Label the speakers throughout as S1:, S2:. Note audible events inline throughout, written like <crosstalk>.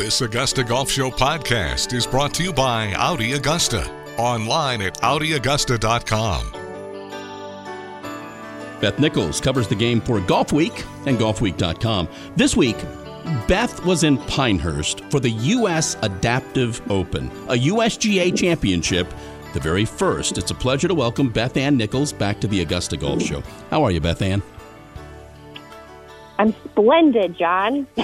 S1: This Augusta Golf Show podcast is brought to you by Audi Augusta. Online at AudiAugusta.com.
S2: Beth Nichols covers the game for Golfweek and GolfWeek.com. This week, Beth was in Pinehurst for the U.S. Adaptive Open, a USGA championship, the very first. It's a pleasure to welcome Beth Ann Nichols back to the Augusta Golf Show. How are you, Beth Ann?
S3: I'm splendid, John. <laughs>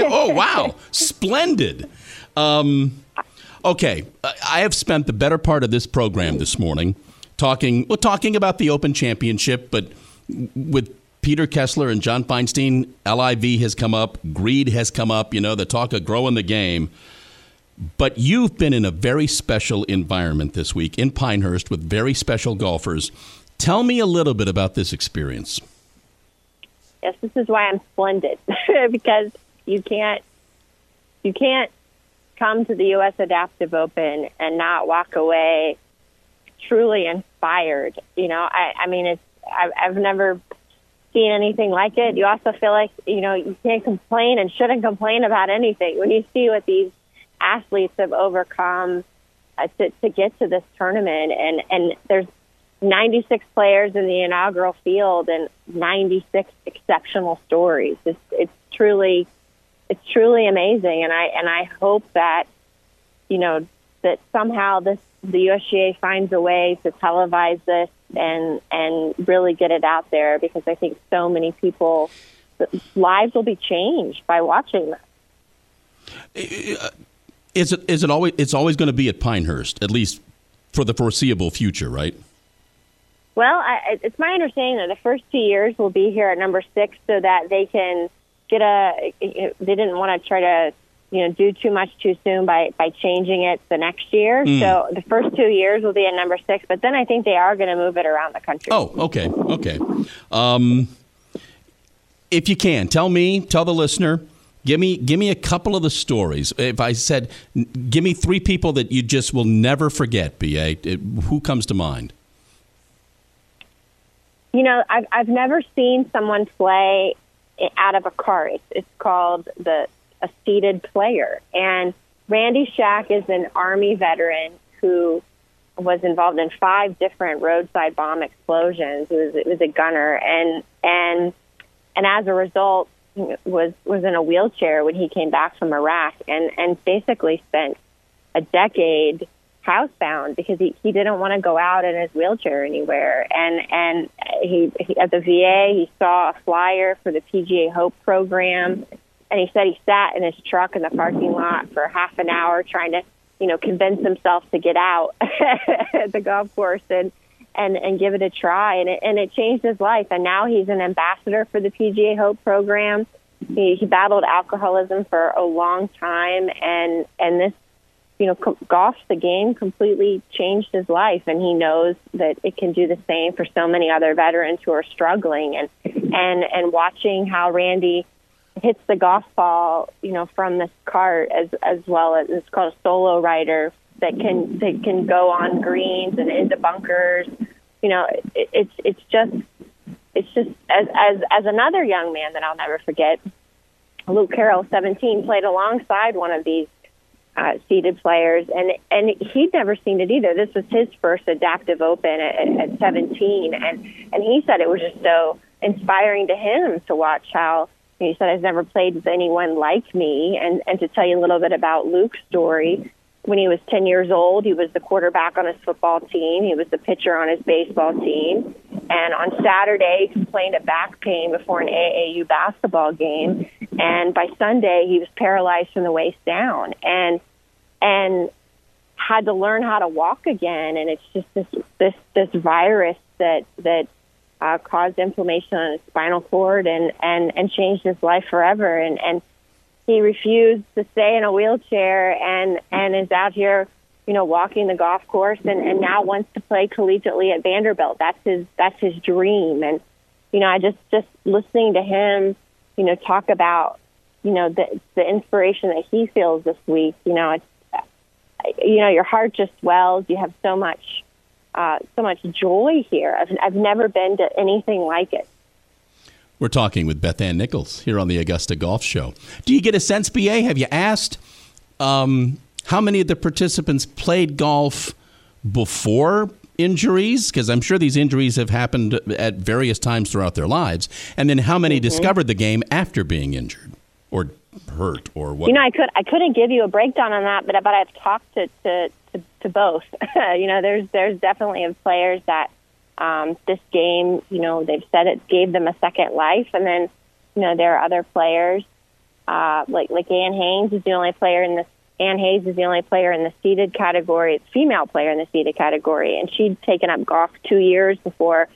S2: oh, wow. Splendid. Um, okay, I have spent the better part of this program this morning talking, well, talking about the Open Championship, but with Peter Kessler and John Feinstein, LIV has come up, greed has come up, you know, the talk of growing the game. But you've been in a very special environment this week in Pinehurst with very special golfers. Tell me a little bit about this experience.
S3: Yes, this is why I'm splendid <laughs> because you can't you can't come to the U.S. Adaptive Open and not walk away truly inspired. You know, I, I mean, it's I've, I've never seen anything like it. You also feel like you know you can't complain and shouldn't complain about anything when you see what these athletes have overcome uh, to, to get to this tournament. And and there's 96 players in the inaugural field and 96 exceptional stories. It's, it's truly it's truly amazing, and I and I hope that you know that somehow this the USGA finds a way to televise this and and really get it out there because I think so many people lives will be changed by watching
S2: this. Is it is it always it's always going to be at Pinehurst at least for the foreseeable future, right?
S3: Well, I, it's my understanding that the first two years will be here at number six so that they can get a. They didn't want to try to you know do too much too soon by by changing it the next year. Mm. So the first two years will be at number six, but then I think they are going to move it around the country.
S2: Oh, okay, okay. Um, if you can, tell me, tell the listener. Give me, give me a couple of the stories. If I said, give me three people that you just will never forget, BA, it, who comes to mind?
S3: You know, I've I've never seen someone play out of a car. It's, it's called the a seated player. And Randy Shack is an Army veteran who was involved in five different roadside bomb explosions. It was, it was a gunner, and and and as a result, was was in a wheelchair when he came back from Iraq, and and basically spent a decade housebound because he, he didn't want to go out in his wheelchair anywhere. And and he, he at the VA he saw a flyer for the PGA Hope program and he said he sat in his truck in the parking lot for half an hour trying to, you know, convince himself to get out <laughs> at the golf course and and and give it a try. And it and it changed his life. And now he's an ambassador for the PGA Hope program. He, he battled alcoholism for a long time, and and this, you know, golf the game completely changed his life. And he knows that it can do the same for so many other veterans who are struggling. And and and watching how Randy hits the golf ball, you know, from this cart as as well as it's called a solo rider that can that can go on greens and into bunkers. You know, it, it's it's just it's just as as as another young man that I'll never forget. Luke Carroll, 17, played alongside one of these uh, seated players, and and he'd never seen it either. This was his first adaptive open at, at 17, and and he said it was just so inspiring to him to watch how he said, I've never played with anyone like me. And, and to tell you a little bit about Luke's story, when he was 10 years old, he was the quarterback on his football team. He was the pitcher on his baseball team. And on Saturday, he complained of back pain before an AAU basketball game. And by Sunday, he was paralyzed from the waist down and, and had to learn how to walk again. And it's just this, this, this virus that, that uh, caused inflammation on his spinal cord and, and, and changed his life forever. And, and he refused to stay in a wheelchair and, and is out here, you know, walking the golf course and, and now wants to play collegiately at Vanderbilt. That's his, that's his dream. And, you know, I just, just listening to him, you know, talk about, you know, the, the inspiration that he feels this week, you know, it's, you know, your heart just swells. You have so much uh, so much joy here. I've, I've never been to anything like it.
S2: We're talking with Beth Ann Nichols here on the Augusta Golf Show. Do you get a sense, BA? Have you asked um, how many of the participants played golf before injuries? Because I'm sure these injuries have happened at various times throughout their lives. And then how many mm-hmm. discovered the game after being injured or hurt or what?
S3: You know, I could I couldn't give you a breakdown on that, but but I've talked to to, to, to both. <laughs> you know, there's there's definitely players that um, this game, you know, they've said it gave them a second life, and then you know there are other players uh, like like Ann Haynes is the only player in this. Ann Hayes is the only player in the seated category, It's female player in the seated category, and she'd taken up golf two years before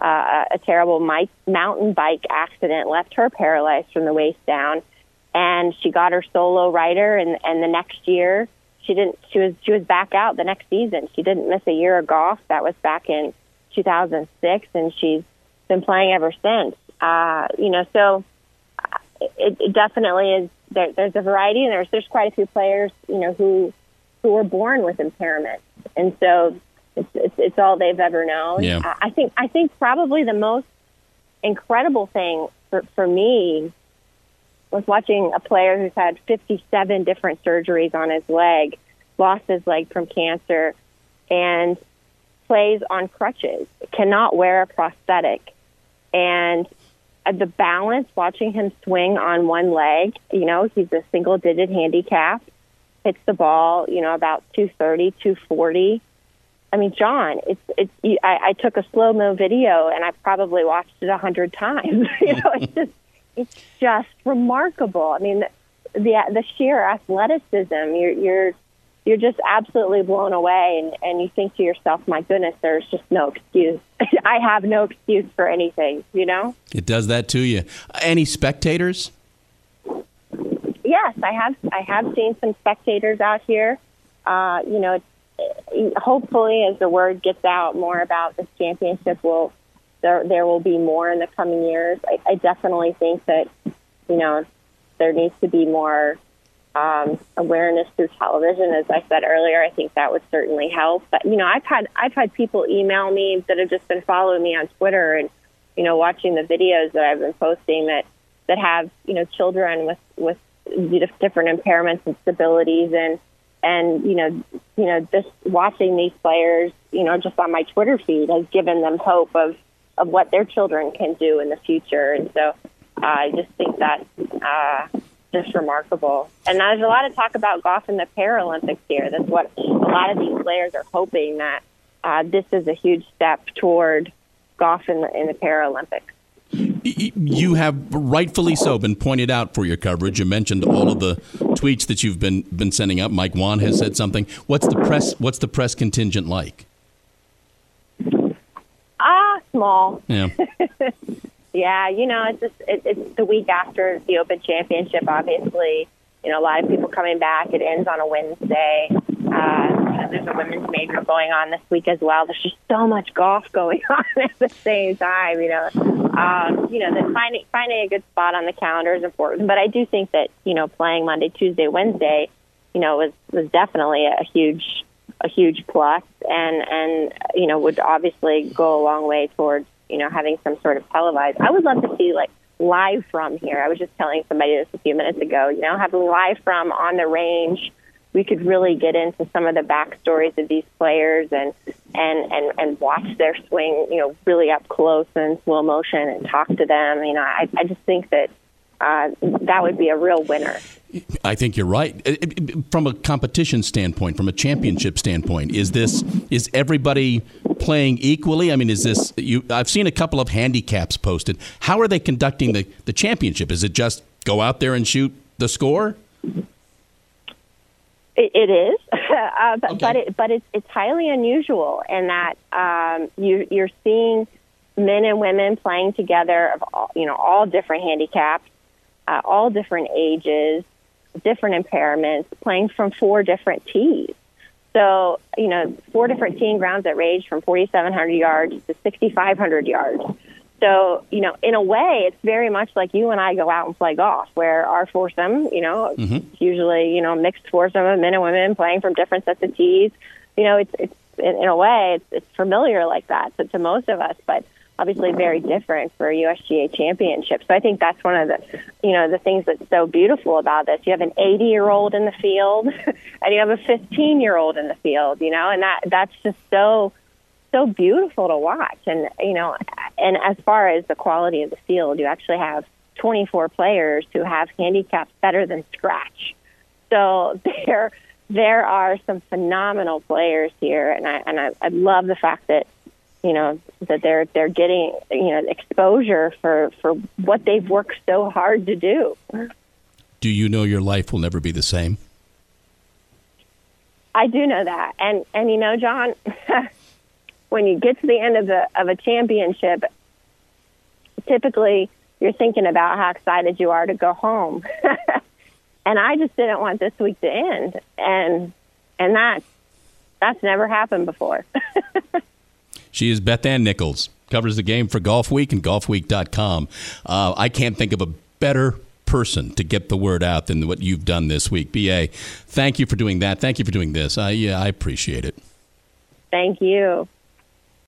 S3: uh, a terrible mountain bike accident left her paralyzed from the waist down, and she got her solo rider, and and the next year she didn't. She was she was back out the next season. She didn't miss a year of golf. That was back in 2006, and she's been playing ever since. Uh, you know, so uh, it, it definitely is. There, there's a variety, and there's there's quite a few players, you know, who who were born with impairment, and so it's it's, it's all they've ever known.
S2: Yeah.
S3: I think I think probably the most incredible thing for for me was watching a player who's had 57 different surgeries on his leg, lost his leg from cancer, and plays on crutches, cannot wear a prosthetic. And Uh, the balance, watching him swing on one leg, you know, he's a single digit handicap, hits the ball, you know, about 230, 240. I mean, John, it's it's. I, I took a slow mo video and I've probably watched it a hundred times. <laughs> you know, it's just it's just remarkable. I mean, the, the sheer athleticism. You're you're you're just absolutely blown away and, and you think to yourself, my goodness, there's just no excuse. <laughs> I have no excuse for anything, you know?
S2: It does that to you. Any spectators?
S3: Yes, I have. I have seen some spectators out here. Uh, you know, hopefully, as the word gets out more about this championship, will there there will be more in the coming years. I, I definitely think that you know there needs to be more um, awareness through television. As I said earlier, I think that would certainly help. But you know, I've had I've had people email me that have just been following me on Twitter and you know watching the videos that I've been posting that that have you know children with with different impairments and disabilities and and you know you know just watching these players you know just on my Twitter feed has given them hope of of what their children can do in the future and so uh, I just think that uh, just remarkable. And there's a lot of talk about golf in the Paralympics here. That's what a lot of these players are hoping that uh, this is a huge step toward golf in the, in the Paralympics.
S2: You have rightfully so been pointed out for your coverage. You mentioned all of the tweets that you've been been sending up. Mike Whan has said something. What's the press? What's the press contingent like?
S3: Ah, small.
S2: Yeah. <laughs>
S3: Yeah, you know, it's just it, it's the week after the Open Championship. Obviously, you know, a lot of people coming back. It ends on a Wednesday. Uh, there's a women's major going on this week as well. There's just so much golf going <laughs> on at the same time. You know, um, you know, that finding finding a good spot on the calendar is important. But I do think that you know, playing Monday, Tuesday, Wednesday, you know, was was definitely a huge a huge plus, and and you know, would obviously go a long way towards you know, having some sort of televised. I would love to see like live from here. I was just telling somebody this a few minutes ago, you know, having live from on the range, we could really get into some of the backstories of these players and and and and watch their swing, you know, really up close and slow motion and talk to them. You know, I I just think that uh, that would be a real winner.
S2: I think you're right. From a competition standpoint, from a championship standpoint, is this is everybody playing equally? I mean, is this you? I've seen a couple of handicaps posted. How are they conducting the the championship? Is it just go out there and shoot the score?
S3: it, it is, <laughs> uh, but okay. but, it, but it's it's highly unusual in that um, you you're seeing men and women playing together of all, you know all different handicaps, uh, all different ages, different impairments, playing from four different tees. So, you know, four different teeing grounds that range from 4,700 yards to 6,500 yards. So, you know, in a way, it's very much like you and I go out and play golf, where our foursome, you know, mm-hmm. usually, you know, mixed foursome of men and women playing from different sets of tees. You know, it's it's in, in a way, it's, it's familiar like that to, to most of us. But obviously very different for a USGA championship. So I think that's one of the, you know, the things that's so beautiful about this. You have an 80 year old in the field, <laughs> and you have a 15 year old in the field. You know, and that that's just so so beautiful to watch. And you know, and as far as the quality of the field, you actually have 24 players who have handicaps better than scratch. So <laughs> there there are some phenomenal players here, and I and I, I love the fact that you know that they're they're getting you know exposure for for what they've worked so hard to do.
S2: Do you know your life will never be the same?
S3: I do know that, and and you know, John, <laughs> when you get to the end of the of a championship, typically you're thinking about how excited you are to go home. <laughs> and I just didn't want this week to end, and and that that's never happened before. <laughs>
S2: she is Beth Ann Nichols, covers the game for Golfweek and GolfWeek.com. Uh, I can't think of a better person to get the word out than what you've done this week. BA, thank you for doing that. Thank you for doing this. I, yeah, I appreciate it.
S3: Thank you.